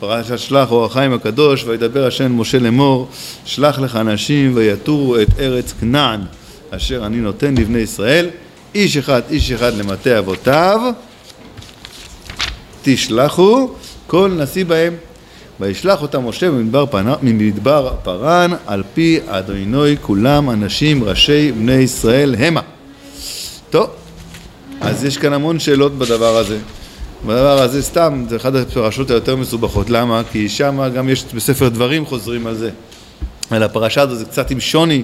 פרשת שלח אור החיים הקדוש וידבר השם משה לאמור שלח לך אנשים ויתורו את ארץ כנען אשר אני נותן לבני ישראל. איש אחד איש אחד למטה אבותיו. תשלחו כל נשיא בהם. וישלח אותם משה ממדבר, פנה, ממדבר פרן על פי אדוני כולם אנשים ראשי בני ישראל המה. טוב אז יש כאן המון שאלות בדבר הזה בדבר הזה סתם, זה אחת הפרשות היותר מסובכות. למה? כי שם גם יש בספר דברים חוזרים על זה. על הפרשה הזו זה קצת עם שוני.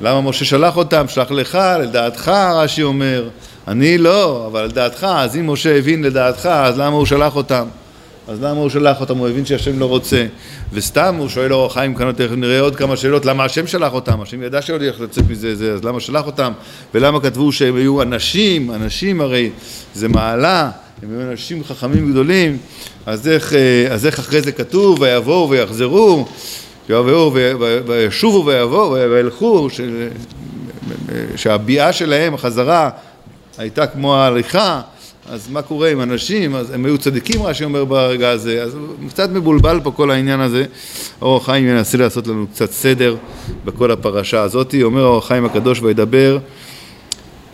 למה משה שלח אותם? שלח לך, לדעתך, רש"י אומר. אני לא, אבל לדעתך, אז אם משה הבין לדעתך, אז למה הוא שלח אותם? אז למה הוא שלח אותם? הוא הבין שהשם לא רוצה. וסתם הוא שואל אור החיים כאן, תכף נראה עוד כמה שאלות, למה השם שלח אותם? השם ידע שלא הולך לצאת מזה, זה, אז למה שלח אותם? ולמה כתבו שהם היו אנשים? אנשים הרי זה מעלה. הם היו אנשים חכמים גדולים, אז איך, אה, אז איך אחרי זה כתוב, ויבואו ויחזרו, ויבואו וישובו ויבואו וילכו, שהביאה שלהם, החזרה, הייתה כמו ההליכה, אז מה קורה עם אנשים, אז הם היו צדיקים רש"י אומר ברגע הזה, אז קצת מבולבל פה כל העניין הזה, אור החיים ינסה לעשות לנו קצת סדר בכל הפרשה הזאת, אומר אור החיים הקדוש וידבר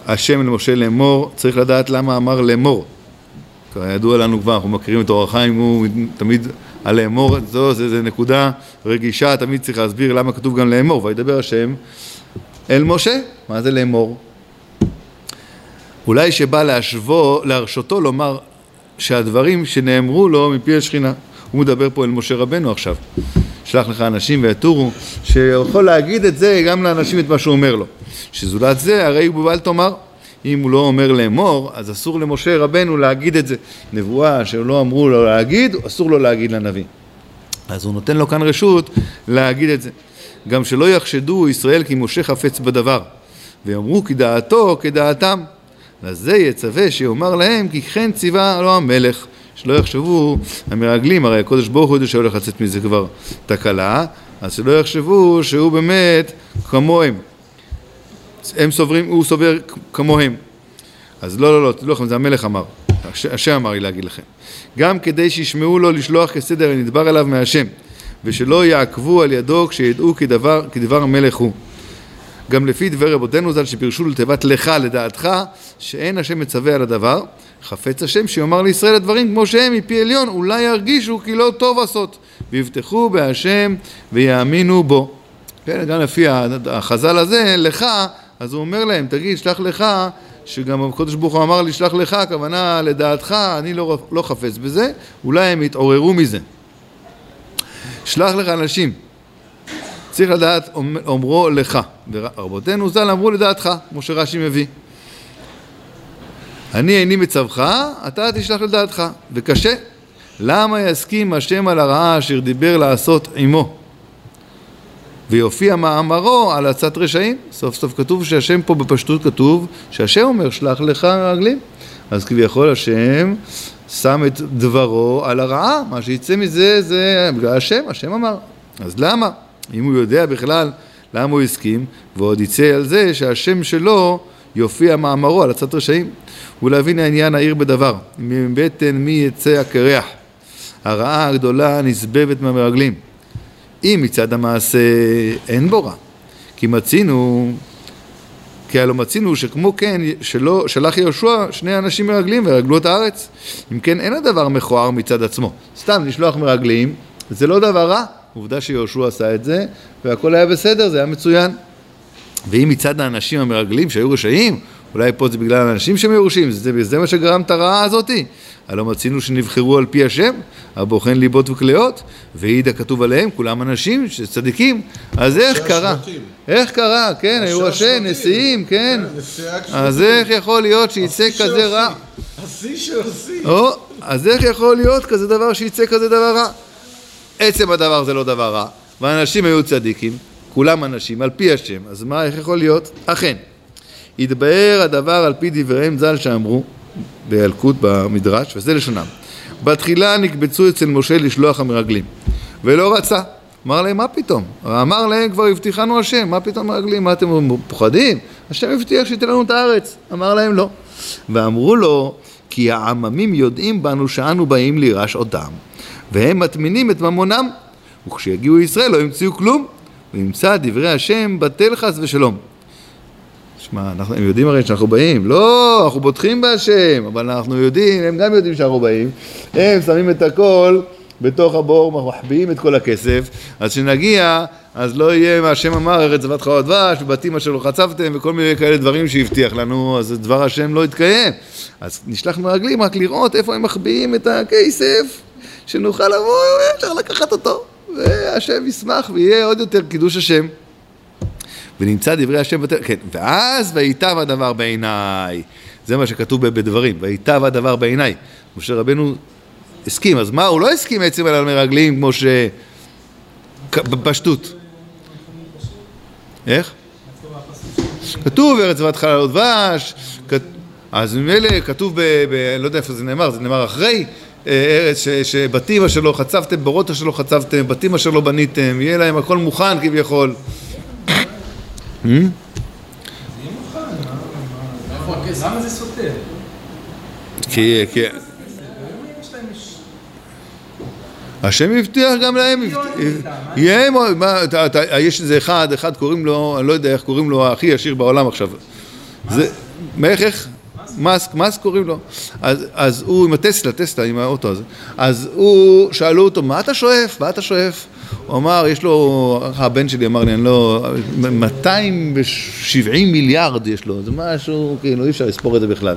השם למשה לאמור, צריך לדעת למה אמר לאמור. כידוע לנו כבר, אנחנו מכירים את אור החיים, הוא תמיד על לאמור, זו, זו, זו נקודה רגישה, תמיד צריך להסביר למה כתוב גם לאמור, וידבר השם אל משה, מה זה לאמור? אולי שבא להשוו, להרשותו לומר שהדברים שנאמרו לו מפי השכינה, הוא מדבר פה אל משה רבנו עכשיו, שלח לך אנשים ויתורו, שיכול להגיד את זה גם לאנשים את מה שהוא אומר לו, שזולת זה הרי הוא בבל תאמר אם הוא לא אומר לאמור, אז אסור למשה רבנו להגיד את זה. נבואה שלא אמרו לו להגיד, אסור לו להגיד לנביא. אז הוא נותן לו כאן רשות להגיד את זה. גם שלא יחשדו ישראל כי משה חפץ בדבר, ויאמרו כי דעתו כדעתם. לזה יצווה שיאמר להם כי כן ציווה לו המלך. שלא יחשבו המרגלים, הרי הקודש ברוך הוא יודע שהולך לצאת מזה כבר תקלה, אז שלא יחשבו שהוא באמת כמוהם. הם סוברים, הוא סובר כמוהם. אז לא, לא, לא, תדעו לכם, זה המלך אמר. השם אמר לי להגיד לכם. גם כדי שישמעו לו לשלוח כסדר הנדבר אליו מהשם, ושלא יעקבו על ידו כשידעו כדבר, כדבר המלך הוא. גם לפי דבר רבותינו ז"ל שפירשו לתיבת לך לדעתך, שאין השם מצווה על הדבר, חפץ השם שיאמר לישראל הדברים כמו שהם מפי עליון, אולי ירגישו כי לא טוב עשות, ויבטחו בהשם ויאמינו בו. כן, גם לפי החז"ל הזה, לך אז הוא אומר להם, תגיד, שלח לך, שגם הקדוש ברוך הוא אמר לי, שלח לך, הכוונה לדעתך, אני לא, לא חפץ בזה, אולי הם יתעוררו מזה. שלח לך אנשים, צריך לדעת, אומרו לך, ורבותינו ז"ל אמרו לדעתך, כמו שרש"י מביא. אני איני מצווך, אתה תשלח לדעתך, וקשה. למה יסכים השם על הרעה אשר דיבר לעשות עמו? ויופיע מאמרו על עצת רשעים. סוף סוף כתוב שהשם פה בפשטות כתוב שהשם אומר שלח לך רגלים. אז כביכול השם שם את דברו על הרעה, מה שיצא מזה זה בגלל השם, השם אמר. אז למה? אם הוא יודע בכלל למה הוא הסכים, ועוד יצא על זה שהשם שלו יופיע מאמרו על עצת רשעים. ולהבין העניין העיר בדבר, מבטן מי יצא הקרח. הרעה הגדולה נסבבת מהמרגלים. אם מצד המעשה אין בו רע, כי מצינו, כי הלא מצינו שכמו כן שלא שלח יהושע שני אנשים מרגלים ורגלו את הארץ. אם כן אין הדבר מכוער מצד עצמו. סתם לשלוח מרגלים זה לא דבר רע, עובדה שיהושע עשה את זה והכל היה בסדר, זה היה מצוין. ואם מצד האנשים המרגלים שהיו רשעים, אולי פה זה בגלל האנשים שמורשים, זה, זה מה שגרם את הרעה הזאתי. הלא מצינו שנבחרו על פי השם, הבוחן ליבות וכליות, והעיד כתוב עליהם, כולם אנשים צדיקים, אז איך קרה? איך קרה? כן, היו ראשי נשיאים, כן. כן אז איך יכול להיות שיצא כזה רע? השיא של השיא. אז איך יכול להיות כזה דבר שיצא כזה דבר רע? עצם הדבר זה לא דבר רע, ואנשים היו צדיקים, כולם אנשים, על פי השם, אז מה, איך יכול להיות? אכן. יתבהר הדבר על פי דבריהם ז"ל שאמרו בילקוט במדרש, וזה לשונם. בתחילה נקבצו אצל משה לשלוח המרגלים, ולא רצה. אמר להם, מה פתאום? אמר להם, כבר הבטיחנו השם, מה פתאום מרגלים? מה אתם פוחדים? השם הבטיח שייתן לנו את הארץ. אמר להם, לא. ואמרו לו, כי העממים יודעים בנו שאנו באים לירש אותם, והם מטמינים את ממונם, וכשיגיעו ישראל לא ימצאו כלום, וימצא דברי השם בטל חס ושלום. שמע, הם יודעים הרי שאנחנו באים, לא, אנחנו בוטחים בהשם, אבל אנחנו יודעים, הם גם יודעים שאנחנו באים, הם שמים את הכל בתוך הבור, מחביאים את כל הכסף, אז כשנגיע, אז לא יהיה מה השם אמר, ארץ זבת חוות דבש, ובתים אשר לא חצבתם, וכל מיני כאלה דברים שהבטיח לנו, אז דבר השם לא יתקיים. אז נשלח מרגלים רק לראות איפה הם מחביאים את הכסף, שנוכל לבוא, אפשר לקחת אותו, והשם ישמח ויהיה עוד יותר קידוש השם. ונמצא דברי השם בטל... כן, ואז וייטב הדבר בעיניי. זה מה שכתוב בדברים, וייטב הדבר בעיניי. משה רבנו הסכים, אז מה, הוא לא הסכים עצם על המרגלים כמו ש... בפשטות. איך? כתוב ארץ זבת חלל ודבש, אז ממילא כתוב, ב, לא יודע איפה זה נאמר, זה נאמר אחרי, אה, ארץ ש, שבתים אשר לא חצבתם, בורות אשר לא חצבתם, בתים אשר לא בניתם, יהיה להם הכל מוכן כביכול. למה זה סותר? כי... השם הבטיח גם להם, יש איזה אחד, אחד קוראים לו, אני לא יודע איך קוראים לו, הכי עשיר בעולם עכשיו. זה, איך, איך? מאסק, מאסק קוראים לו. אז, אז הוא עם הטסלה, טסלה, עם האוטו הזה. אז הוא, שאלו אותו, מה אתה שואף? מה אתה שואף? הוא אמר, יש לו, הבן שלי אמר לי, אני לא, 270 מיליארד יש לו, זה משהו, כאילו, אי אפשר לספור את זה בכלל.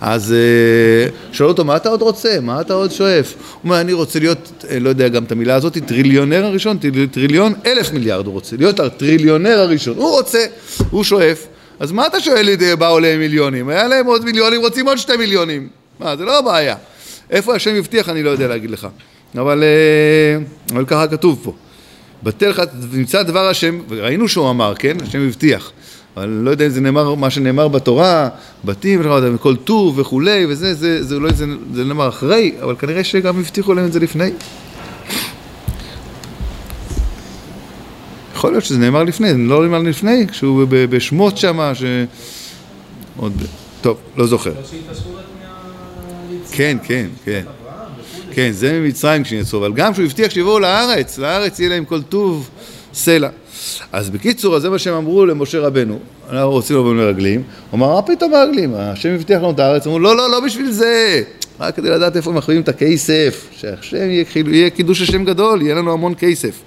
אז אה, שאלו אותו, מה אתה עוד רוצה? מה אתה עוד שואף? הוא אומר, אני רוצה להיות, אה, לא יודע גם את המילה הזאת, טריליונר הראשון, טריליון אלף מיליארד הוא רוצה, להיות הטריליונר הראשון. הוא רוצה, הוא שואף. אז מה אתה שואל לי, באו להם מיליונים? היה להם עוד מיליונים, רוצים עוד שתי מיליונים. מה, זה לא הבעיה. איפה השם הבטיח, אני לא יודע להגיד לך. אבל, אה, אבל ככה כתוב פה. בטל לך, נמצא דבר השם, וראינו שהוא אמר, כן? השם הבטיח. אבל אני לא יודע אם זה נאמר, מה שנאמר בתורה, בתים, כל טוב וכולי, וזה, זה, זה אולי זה, זה נאמר אחרי, אבל כנראה שגם הבטיחו להם את זה לפני. יכול להיות שזה נאמר לפני, זה לא נאמר לפני, כשהוא בשמות שמה, ש... עוד... טוב, לא זוכר. כן, כן, כן. כן, זה ממצרים כשיצאו, אבל גם כשהוא הבטיח שיבואו לארץ, לארץ יהיה להם כל טוב סלע. אז בקיצור, אז זה מה שהם אמרו למשה רבנו, אנחנו רוצים לבוא מרגלים, הוא אמר, מה פתאום מרגלים? השם הבטיח לנו את הארץ, אמרו, לא, לא, לא בשביל זה, רק כדי לדעת איפה מחביאים את הכסף, שהשם יהיה, יהיה קידוש השם גדול, יהיה לנו המון כסף.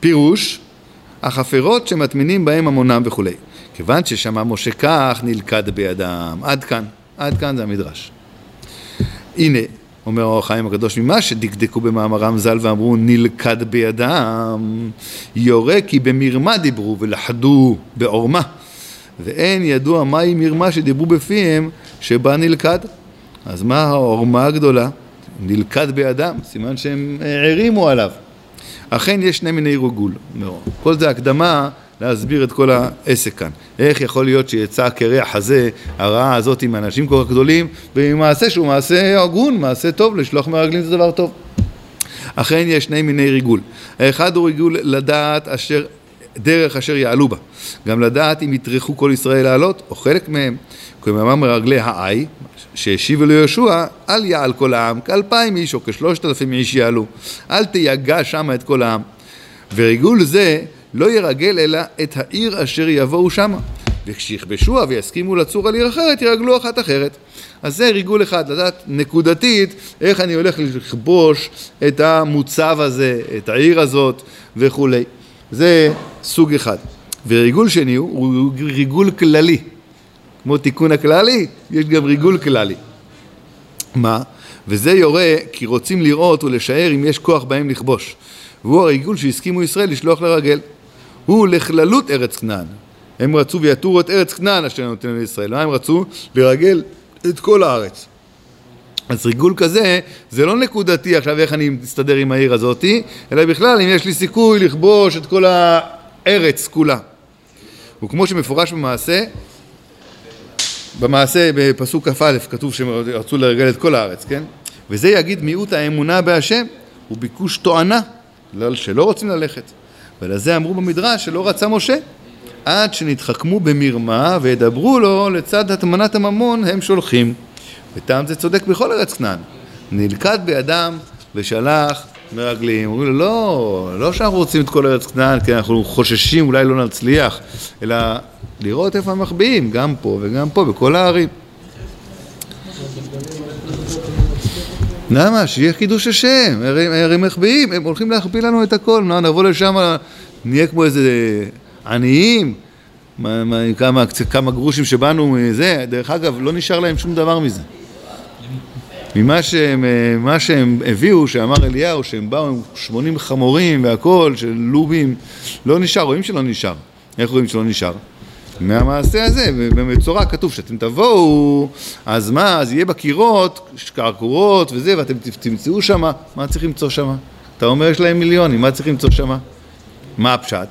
פירוש, החפרות שמטמינים בהם המונם וכולי. כיוון ששמע משה כך, נלכד בידם. עד כאן, עד כאן זה המדרש. הנה, אומר האור החיים הקדוש, ממה שדקדקו במאמרם ז"ל ואמרו נלכד בידם, יורה כי במרמה דיברו ולחדו בעורמה, ואין ידוע מהי מרמה שדיברו בפיהם שבה נלכד. אז מה העורמה הגדולה? נלכד בידם, סימן שהם הערימו עליו. אכן יש שני מיני רגול. כל זה הקדמה להסביר את כל העסק כאן. איך יכול להיות שיצא קרח הזה, הרעה הזאת עם אנשים כל כך גדולים, במעשה שהוא מעשה הגון, מעשה טוב, לשלוח מרגלים זה דבר טוב. אכן יש שני מיני ריגול. האחד הוא ריגול לדעת אשר, דרך אשר יעלו בה. גם לדעת אם יטרחו כל ישראל לעלות, או חלק מהם. כלומר מרגלי העי, שהשיבו ליהושע, אל יעל כל העם, כאלפיים איש או כשלושת אלפים איש יעלו. אל תיגע שמה את כל העם. וריגול זה לא ירגל אלא את העיר אשר יבואו שמה. וכשיכבשוה ויסכימו לצור על עיר אחרת, ירגלו אחת אחרת. אז זה ריגול אחד, לדעת נקודתית איך אני הולך לכבוש את המוצב הזה, את העיר הזאת וכולי. זה סוג אחד. וריגול שני הוא, הוא ריגול כללי. כמו תיקון הכללי, יש גם ריגול כללי. מה? וזה יורה כי רוצים לראות ולשער אם יש כוח בהם לכבוש. והוא הריגול שהסכימו ישראל לשלוח לרגל. הוא לכללות ארץ כנען. הם רצו ויתורו את ארץ כנען אשר נותן לישראל. מה הם רצו? לרגל את כל הארץ. אז ריגול כזה, זה לא נקודתי עכשיו איך אני מסתדר עם העיר הזאתי, אלא בכלל אם יש לי סיכוי לכבוש את כל הארץ כולה. וכמו שמפורש במעשה, במעשה בפסוק כ"א כתוב שהם רצו לרגל את כל הארץ, כן? וזה יגיד מיעוט האמונה בהשם וביקוש תואנה שלא רוצים ללכת. ולזה אמרו במדרש שלא רצה משה עד שנתחכמו במרמה וידברו לו לצד הטמנת הממון הם שולחים. וטעם זה צודק בכל ארץ כנען. נלכד בידם ושלח מרגלים. אומרים לו, לא, לא שאנחנו רוצים את כל ארץ כנען, כי אנחנו חוששים, אולי לא נצליח, אלא לראות איפה הם מחביאים, גם פה וגם פה, בכל הערים. למה? שיהיה קידוש השם, הרי הם מחביאים, הם הולכים להחביא לנו את הכל, מה, נבוא לשם, נהיה כמו איזה עניים, מה, מה, כמה, כמה גרושים שבאנו מזה, דרך אגב, לא נשאר להם שום דבר מזה. ממה שהם, מה שהם הביאו, שאמר אליהו, שהם באו עם 80 חמורים והכל, של לובים, לא נשאר, רואים שלא נשאר. איך רואים שלא נשאר? מהמעשה הזה, במצורע כתוב שאתם תבואו, אז מה, אז יהיה בקירות, קרקורות וזה, ואתם תמצאו שם, מה צריך למצוא שם? אתה אומר יש להם מיליונים, מה צריך למצוא שם? מה הפשט?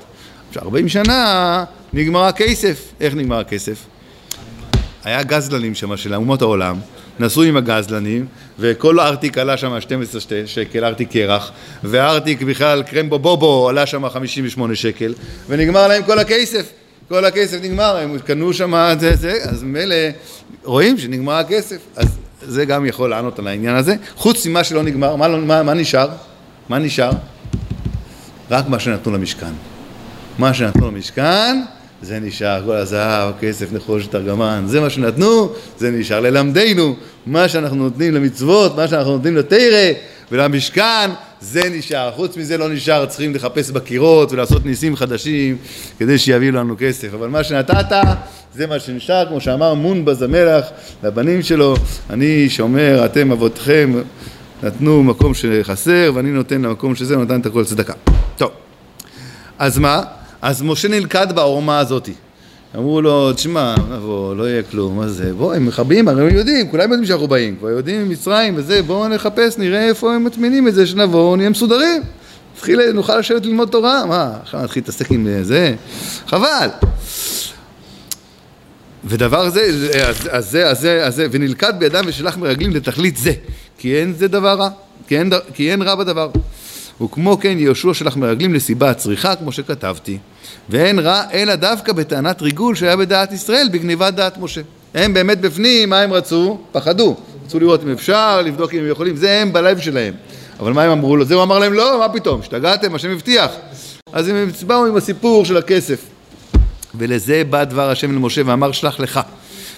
40 שנה נגמר הכסף. איך נגמר הכסף? היה גזלנים שם של אומות העולם, נסעו עם הגזלנים, וכל ארטיק עלה שם 12 שקל, ארטיק קרח, וארטיק בכלל קרמבו בובו עלה שם 58 שקל, ונגמר להם כל הכסף. כל הכסף נגמר, הם קנו שם זה, זה, אז מילא רואים שנגמר הכסף, אז זה גם יכול לענות על העניין הזה. חוץ ממה שלא נגמר, מה, לא, מה, מה נשאר? מה נשאר? רק מה שנתנו למשכן. מה שנתנו למשכן, זה נשאר, כל הזהב, הכסף, נחושת, ארגמן, זה מה שנתנו, זה נשאר ללמדנו, מה שאנחנו נותנים למצוות, מה שאנחנו נותנים לתרא ולמשכן, זה נשאר. חוץ מזה לא נשאר, צריכים לחפש בקירות ולעשות ניסים חדשים כדי שיביאו לנו כסף. אבל מה שנתת, זה מה שנשאר, כמו שאמר מונבז המלך לבנים שלו, אני שומר, אתם אבותיכם נתנו מקום שחסר, ואני נותן למקום שזה, נותן את הכל צדקה. טוב, אז מה? אז משה נלכד בעורמה הזאתי. אמרו לו, תשמע, נבוא, לא יהיה כלום, מה זה? בוא, הם מכבים, הרי הם יודעים, כולם יודעים שאנחנו באים, כבר יודעים ממצרים וזה, בואו נחפש, נראה איפה הם מטמינים את זה, שנבוא, נהיה מסודרים. נתחיל, נוכל לשבת ללמוד תורה, מה, עכשיו נתחיל להתעסק עם זה? חבל. ודבר זה, אז, אז זה, אז זה, אז זה, ונלכד בידם ושלח מרגלים לתכלית זה, כי אין זה דבר רע, כי אין, כי אין רע בדבר. וכמו כן יהושע שלח מרגלים לסיבה הצריכה, כמו שכתבתי. ואין רע אלא דווקא בטענת ריגול שהיה בדעת ישראל בגניבת דעת משה. הם באמת בפנים, מה הם רצו? פחדו. רצו לראות אם אפשר, לבדוק אם הם יכולים, זה הם בלב שלהם. אבל מה הם אמרו לו? זה הוא אמר להם, לא, מה פתאום, השתגעתם, השם הבטיח. אז הם באו עם הסיפור של הכסף. ולזה בא דבר השם למשה ואמר שלח לך.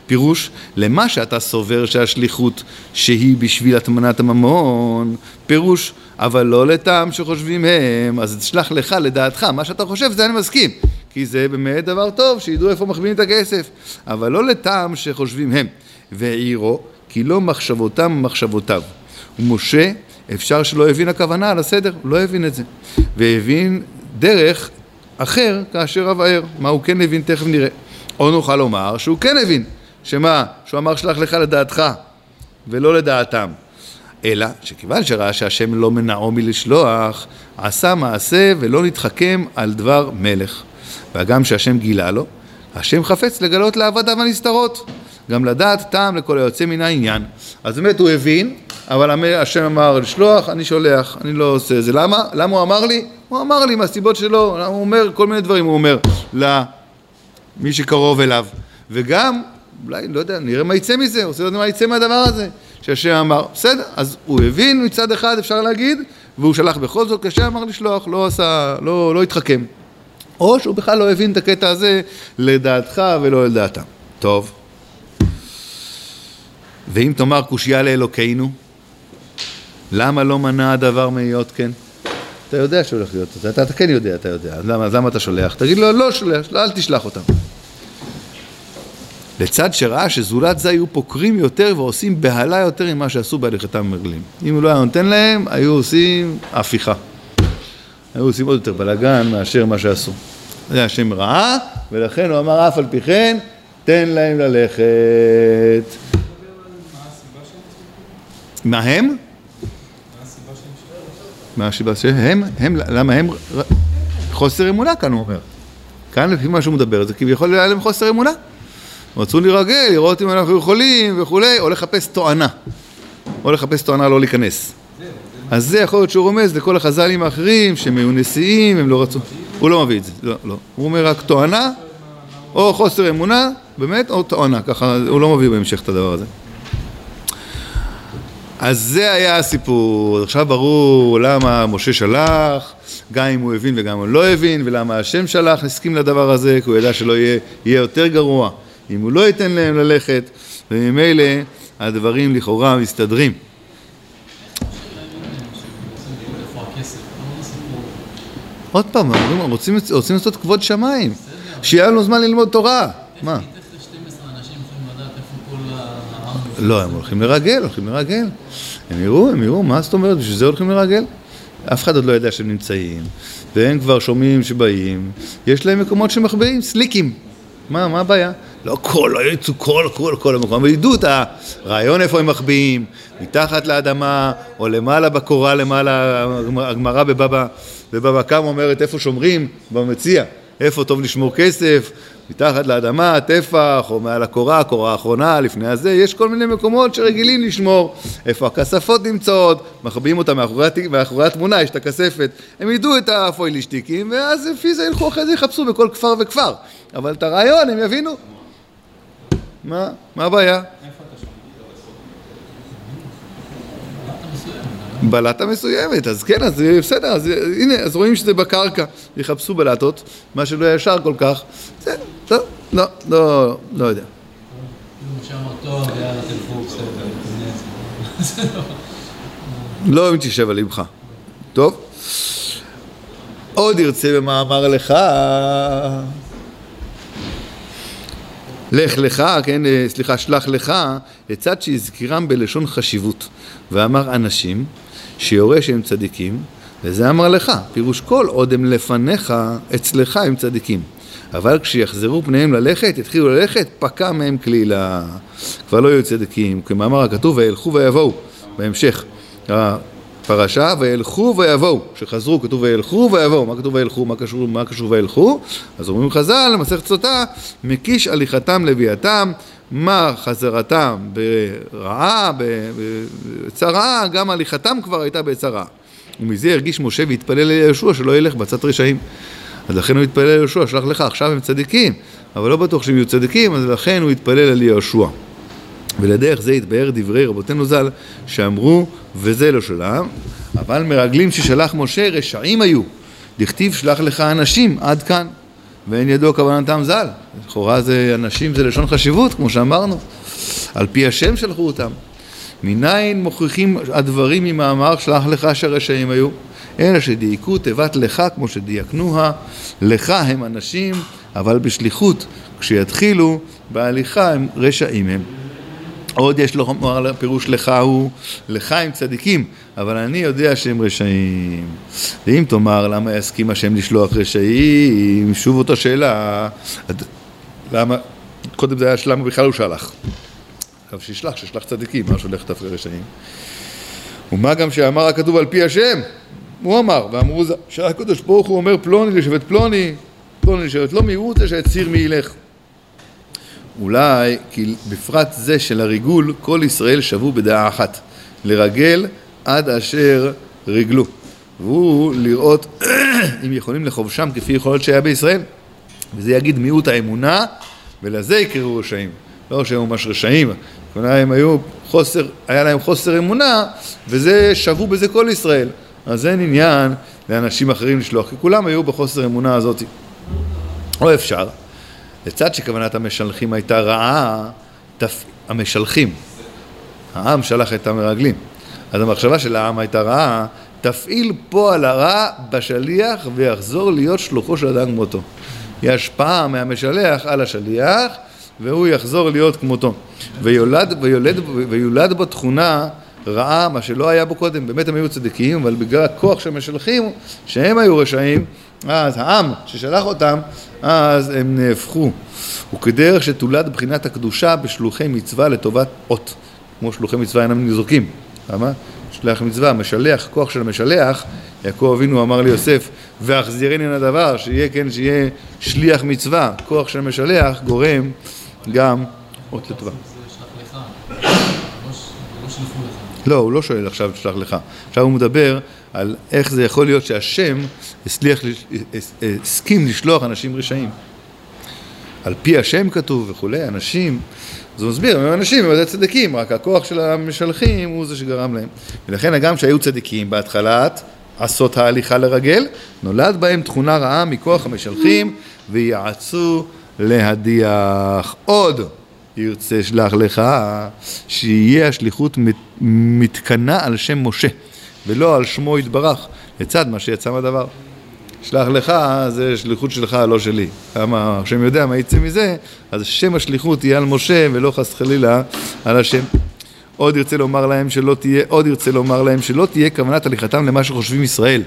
פירוש, למה שאתה סובר שהשליחות שהיא בשביל הטמנת הממון, פירוש, אבל לא לטעם שחושבים הם, אז תשלח לך לדעתך, מה שאתה חושב זה אני מסכים, כי זה באמת דבר טוב, שידעו איפה מחביאים את הכסף, אבל לא לטעם שחושבים הם. והעירו, כי לא מחשבותם מחשבותיו. ומשה, אפשר שלא הבין הכוונה על הסדר, לא הבין את זה. והבין דרך אחר כאשר אבאר. מה הוא כן הבין, תכף נראה. או נוכל לומר שהוא כן הבין, שמה? שהוא אמר שלח לך לדעתך, ולא לדעתם. אלא שכיוון שראה שהשם לא מנעו מלשלוח, עשה מעשה ולא נתחכם על דבר מלך. והגם שהשם גילה לו, השם חפץ לגלות לעבדיו הנסתרות, גם לדעת טעם לכל היוצא מן העניין. אז באמת הוא הבין, אבל השם אמר לשלוח, אני שולח, אני לא עושה את זה. למה? למה הוא אמר לי? הוא אמר לי מהסיבות שלו, הוא אומר כל מיני דברים, הוא אומר למי שקרוב אליו. וגם, אולי, לא יודע, נראה מה יצא מזה, רוצה לדעת מה יצא מהדבר הזה. שהשם אמר, בסדר, אז הוא הבין מצד אחד אפשר להגיד, והוא שלח בכל זאת, כשם אמר לשלוח, לא עשה, לא, לא התחכם. או שהוא בכלל לא הבין את הקטע הזה לדעתך ולא לדעתם. טוב. ואם תאמר קושייה לאלוקינו, למה לא מנע הדבר מהיות כן? אתה יודע שהולך להיות, אתה, אתה כן יודע, אתה יודע, אז למה, אז למה אתה שולח? תגיד לו, לא שולח, לא, אל תשלח אותם. לצד שראה שזולת זה היו פוקרים יותר ועושים בהלה יותר ממה שעשו בהליכתם מרגלים. אם הוא לא היה נותן להם, היו עושים הפיכה. היו עושים עוד יותר בלאגן מאשר מה שעשו. זה השם ראה, ולכן הוא אמר אף על פי כן, תן להם ללכת. מה הם? מה הסיבה שהם? הם, למה הם? חוסר אמונה כאן הוא אומר. כאן לפי מה שהוא מדבר, זה כביכול היה להם חוסר אמונה. רצו להירגל, לראות אם אנחנו יכולים וכולי, או לחפש תואנה. או לחפש תואנה לא להיכנס. אז זה יכול להיות שהוא רומז לכל החז"לים האחרים שהם היו נשיאים, הם לא רצו. הוא לא מביא את זה, לא, לא. הוא אומר רק תואנה, או חוסר אמונה, באמת, או תואנה, ככה, הוא לא מביא בהמשך את הדבר הזה. אז זה היה הסיפור. עכשיו ברור למה משה שלח, גם אם הוא הבין וגם אם הוא לא הבין, ולמה השם שלח, הסכים לדבר הזה, כי הוא ידע שלא יהיה, יהיה יותר גרוע אם הוא לא ייתן להם ללכת, וממילא הדברים לכאורה מסתדרים. עוד פעם, רוצים, רוצים לעשות כבוד שמיים, שיהיה לנו זמן ללמוד תורה. מה? איך ל-12 אנשים יכולים לדעת איפה כל העם? לא, הם הולכים לרגל, הולכים לרגל. הם יראו, הם יראו, מה זאת אומרת? בשביל זה הולכים לרגל. אף אחד עוד לא יודע שהם נמצאים, והם כבר שומעים שבאים, יש להם מקומות שמחביאים, סליקים. מה, מה הבעיה? לא כל, לא יצאו כל, כל, כל המקום, אבל ידעו את הרעיון איפה הם מחביאים, מתחת לאדמה, או למעלה בקורה, למעלה, הגמרא בבבא, בבבא קמא אומרת איפה שומרים, במציע, איפה טוב לשמור כסף, מתחת לאדמה, טפח, או מעל הקורה, הקורה האחרונה, לפני הזה, יש כל מיני מקומות שרגילים לשמור, איפה הכספות נמצאות, מחביאים אותם מאחורי, מאחורי התמונה, יש את הכספת, הם ידעו את הפוילישטיקים, ואז לפי זה ילכו אחרי זה יחפשו בכל כפר וכפר, אבל את הרעיון הם יבינו. מה? מה הבעיה? בלטה מסוימת, אז כן, אז בסדר, אז הנה, אז רואים שזה בקרקע, יחפשו בלטות, מה שלא ישר כל כך, זה, לא, לא, לא, לא יודע. בסדר. לא אם תשב על לבך. טוב? עוד ירצה במאמר לך, לך לך, כן, אה, סליחה, שלח לך, לצד שהזכירם בלשון חשיבות, ואמר אנשים שיורה שהם צדיקים, וזה אמר לך, פירוש כל עוד הם לפניך, אצלך הם צדיקים. אבל כשיחזרו פניהם ללכת, יתחילו ללכת, פקע מהם כלילה. כבר לא יהיו צדיקים, כמאמר הכתוב, וילכו ויבואו, בהמשך. הפרשה, וילכו ויבואו, כשחזרו כתוב וילכו ויבואו, מה כתוב וילכו, מה קשור, מה קשור וילכו? אז אומרים חז"ל, מסכת סוטה, מקיש הליכתם לביאתם, מה חזרתם ברעה, בצרה, גם הליכתם כבר הייתה בצרה. ומזה הרגיש משה והתפלל ליהושע שלא ילך בצד רשעים. אז לכן הוא התפלל ליהושע, שלח לך, עכשיו הם צדיקים, אבל לא בטוח שהם יהיו צדיקים, אז לכן הוא התפלל על יהושע. ולדרך זה התבהר דברי רבותינו ז"ל, שאמרו, וזה לא שלם, אבל מרגלים ששלח משה רשעים היו, דכתיב שלח לך אנשים, עד כאן, ואין ידוע כוונתם ז"ל. לכאורה זה אנשים, זה לשון חשיבות, כמו שאמרנו, על פי השם שלחו אותם. מניין מוכיחים הדברים ממאמר שלח לך שרשעים היו? אלא שדייקו תיבת לך כמו שדייקנוה, לך הם אנשים, אבל בשליחות, כשיתחילו בהליכה הם רשעים הם. עוד יש לומר פירוש לך הוא, לך הם צדיקים, אבל אני יודע שהם רשעים. ואם תאמר למה יסכים השם לשלוח רשעים, שוב אותה שאלה, למה, קודם זה היה למה בכלל הוא שלח. עכשיו שישלח, שישלח צדיקים, מה שולח דווקא רשעים? ומה גם שאמר הכתוב על פי השם? הוא אמר, ואמרו שהקדוש ברוך הוא אומר פלוני לשבט פלוני, פלוני לשבט לא מיעוט זה שהציר מי ילך. אולי כי בפרט זה של הריגול, כל ישראל שבו בדעה אחת, לרגל עד אשר ריגלו. והוא לראות אם יכולים לכובשם כפי יכולות שהיה בישראל. וזה יגיד מיעוט האמונה, ולזה יקראו רשעים. לא שהם ממש רשעים, כלומר הם היו חוסר, היה להם חוסר אמונה, וזה שבו בזה כל ישראל. אז אין עניין לאנשים אחרים לשלוח, כי כולם היו בחוסר אמונה הזאת. או אפשר, לצד שכוונת המשלחים הייתה רעה, תפ... המשלחים, העם שלח את המרגלים, אז המחשבה של העם הייתה רעה, תפעיל פועל הרע בשליח ויחזור להיות שלוחו של אדם כמותו. היא השפעה מהמשלח על השליח והוא יחזור להיות כמותו. ויולד, ויולד, ויולד בו תכונה רעה, מה שלא היה בו קודם, באמת הם היו צדיקים, אבל בגלל הכוח של המשלחים, שהם היו רשעים, אז העם ששלח אותם, אז הם נהפכו. וכדרך שתולד בחינת הקדושה בשלוחי מצווה לטובת אות. כמו שלוחי מצווה אינם ניזוקים. למה? שליח מצווה, משלח, כוח של המשלח, יעקב אבינו אמר ליוסף, והחזירני על הדבר, שיהיה, כן, שיהיה שליח מצווה, כוח של משלח, גורם גם אות לטובה. שלח. לא לא. לא, הוא לא שואל עכשיו תשלח לך. עכשיו הוא מדבר על איך זה יכול להיות שהשם הסליח, הסכים לשלוח אנשים רשעים. על פי השם כתוב וכולי, אנשים, הוא מסביר, הם אנשים, הם צדיקים, רק הכוח של המשלחים הוא זה שגרם להם. ולכן הגם שהיו צדיקים בהתחלת עשות ההליכה לרגל, נולד בהם תכונה רעה מכוח המשלחים ויעצו להדיח. עוד ירצה שלח לך, שיהיה השליחות מתקנה על שם משה, ולא על שמו יתברך, לצד מה שיצא מהדבר. שלח לך, זה שליחות שלך, לא שלי. למה השם יודע מה יצא מזה, אז שם השליחות יהיה על משה ולא חס חלילה על השם. עוד ירצה לומר להם שלא תהיה, עוד ירצה לומר להם שלא תהיה כוונת הליכתם למה שחושבים ישראל,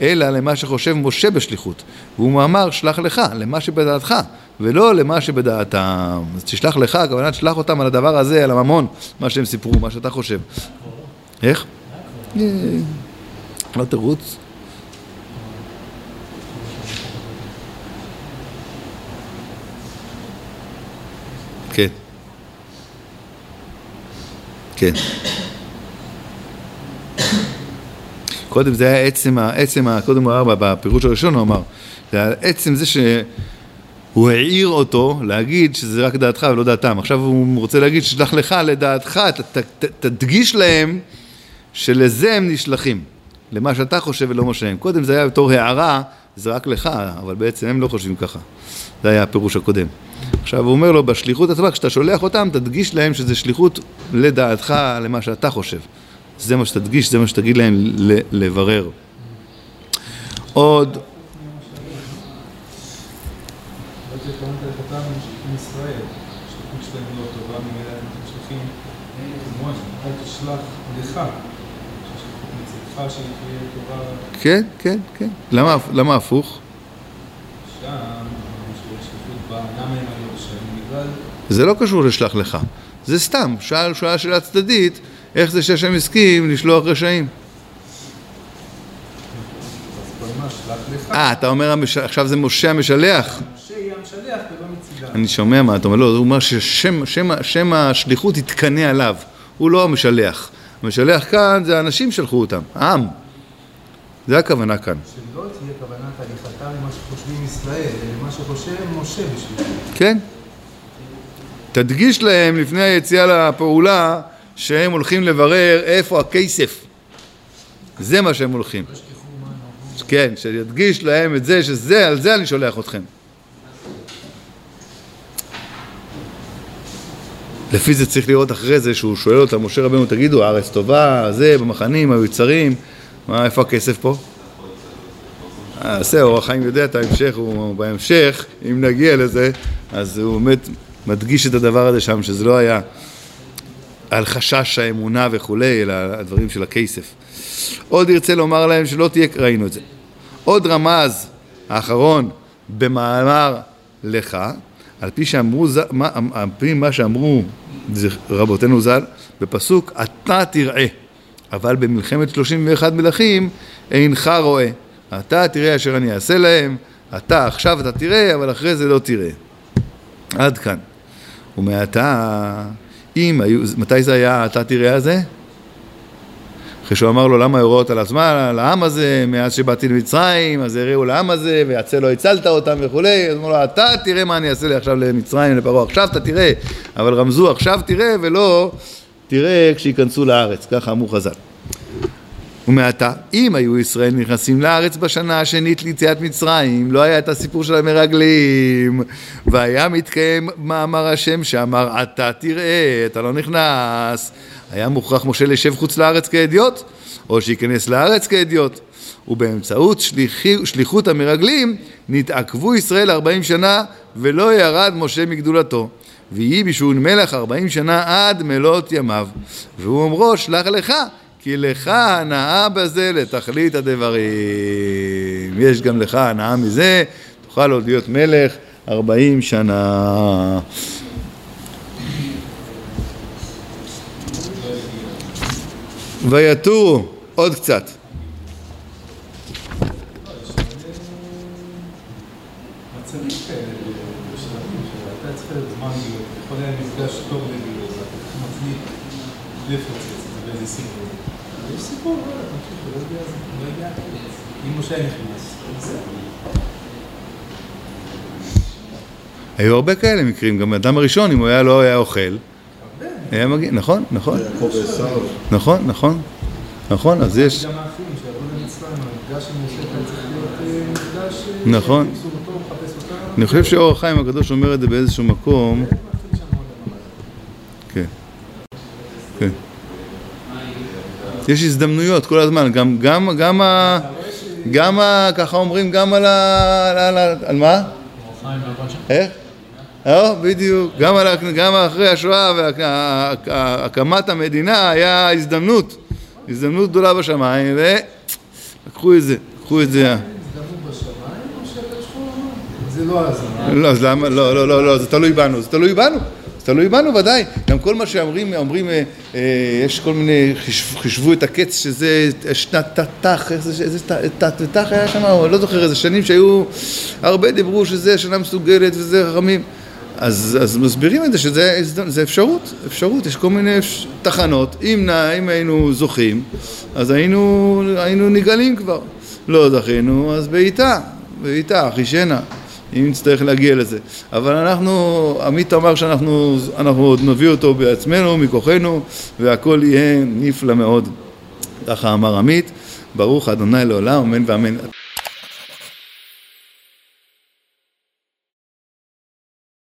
אלא למה שחושב משה בשליחות. והוא מאמר שלח לך, למה שבדעתך, ולא למה שבדעתם. אז תשלח לך, הכוונה תשלח אותם על הדבר הזה, על הממון, מה שהם סיפרו, מה שאתה חושב. איך? לא תירוץ. כן. כן. קודם זה היה עצם, עצם, קודם הוא אמר, בפירוש הראשון הוא אמר, זה היה עצם זה שהוא העיר אותו להגיד שזה רק דעתך ולא דעתם. עכשיו הוא רוצה להגיד, שלח לך לדעתך, ת, ת, ת, תדגיש להם שלזה הם נשלחים, למה שאתה חושב ולא מה שהם. קודם זה היה בתור הערה, זה רק לך, אבל בעצם הם לא חושבים ככה. זה היה הפירוש הקודם. עכשיו הוא אומר לו, בשליחות עצמה, כשאתה שולח אותם, תדגיש להם שזה שליחות לדעתך, למה שאתה חושב. זה מה שתדגיש, זה מה שתגיד להם לברר. עוד... כן, כן, כן. למה הפוך? זה לא קשור לשלח לך, זה סתם, שאל שאלה שאלה צדדית, איך זה שהשם הסכים לשלוח רשעים? אה, אתה אומר עכשיו זה משה המשלח? משה יהיה המשלח ולא מצידה. אני שומע מה אתה אומר, לא, הוא אומר ששם השליחות יתקנא עליו, הוא לא המשלח. המשלח כאן זה האנשים שלחו אותם, העם. זה הכוונה כאן. שלא תהיה כוונת הליכתה למה שחושבים ישראל, למה שחושב משה בשבילם. כן. תדגיש להם לפני היציאה לפעולה שהם הולכים לברר איפה הכסף. זה מה שהם הולכים. כן, שידגיש להם את זה, שזה, על זה אני שולח אתכם. לפי זה צריך לראות אחרי זה שהוא שואל אותם, משה רבנו, תגידו, הארץ טובה, זה, במחנים, היצרים, מה, איפה הכסף פה? עשה, אור החיים יודע את ההמשך, הוא בהמשך, אם נגיע לזה, אז הוא באמת מדגיש את הדבר הזה שם, שזה לא היה על חשש האמונה וכולי, אלא הדברים של הכסף. עוד ירצה לומר להם שלא תהיה, ראינו את זה. עוד רמז, האחרון, במאמר לך, על פי, שאמרו, על פי מה שאמרו רבותינו ז"ל, בפסוק אתה תראה, אבל במלחמת 31 מלכים אינך רואה. אתה תראה אשר אני אעשה להם, אתה עכשיו אתה תראה, אבל אחרי זה לא תראה. עד כאן. ומעתה, אם היו, מתי זה היה אתה תראה הזה? אחרי שהוא אמר לו למה הוראות על הזמן, על העם הזה, מאז שבאתי למצרים, אז הראו לעם הזה, ויצא לא הצלת אותם וכולי, אז אמרו לו, אתה תראה מה אני אעשה לי עכשיו למצרים, לפרעה, עכשיו אתה תראה, אבל רמזו עכשיו תראה, ולא תראה כשייכנסו לארץ, ככה אמרו חז"ל. ומעתה, אם היו ישראל נכנסים לארץ בשנה השנית ליציאת מצרים, לא היה את הסיפור של המרגלים, והיה מתקיים מאמר השם שאמר, אתה תראה, אתה לא נכנס, היה מוכרח משה לשב חוץ לארץ כאדיוט, או שייכנס לארץ כאדיוט. ובאמצעות שליחי, שליחות המרגלים נתעכבו ישראל ארבעים שנה ולא ירד משה מגדולתו. ויהי בשעון מלך ארבעים שנה עד מלאת ימיו. והוא אומרו שלח לך כי לך הנאה בזה לתכלית הדברים. יש גם לך הנאה מזה, תוכל עוד להיות מלך ארבעים שנה. ויתורו עוד קצת. מצבים כאלה בשלבים שאתה צריך להיות זמן להיות, יכול היה מפגש טוב להיות, אתה מצליח לפוצץ, זה באיזה סיפור. יש סיפור, לא, תמשיך, לא יודע, לא יודע, אם משה נכנס, בסדר. היו הרבה כאלה מקרים, גם האדם הראשון, אם הוא היה לא היה אוכל, היה מגיע, נכון, נכון. נכון, נכון, נכון, אז יש, אה. אה, נכון. אני חושב שאור החיים הקדוש אומר את זה באיזשהו מקום. כן, כן. יש הזדמנויות כל הזמן, גם, גם, גם, ה, גם, ה, ככה אומרים, גם על ה... על, מה? איך? אה, בדיוק, גם, על, גם אחרי השואה והקמת המדינה היה הזדמנות, הזדמנות גדולה בשמיים, ולקחו את זה, לקחו את זה. לא הזמן. לא, אז למה, לא, לא, לא, לא, זה תלוי בנו, זה תלוי בנו, זה תלוי בנו ודאי. גם כל מה שאומרים, אומרים, אה, אה, יש כל מיני, חיש- חישבו את הקץ שזה שנת תת"ח, איזה ת- ת- תת"ח היה שם, או לא זוכר, איזה שנים שהיו, הרבה דיברו שזה שנה מסוגלת וזה חכמים. אז, אז מסבירים את זה שזה זה אפשרות, אפשרות, יש כל מיני אפש- תחנות, אם, נ- אם היינו זוכים, אז היינו, היינו נגאלים כבר. לא זכינו, אז בעיטה, בעיטה, חישנה. אם נצטרך להגיע לזה. אבל אנחנו, עמית אמר שאנחנו אנחנו עוד נביא אותו בעצמנו, מכוחנו, והכל יהיה נפלא מאוד. ככה אמר עמית, ברוך אדוני לעולם, אמן ואמן.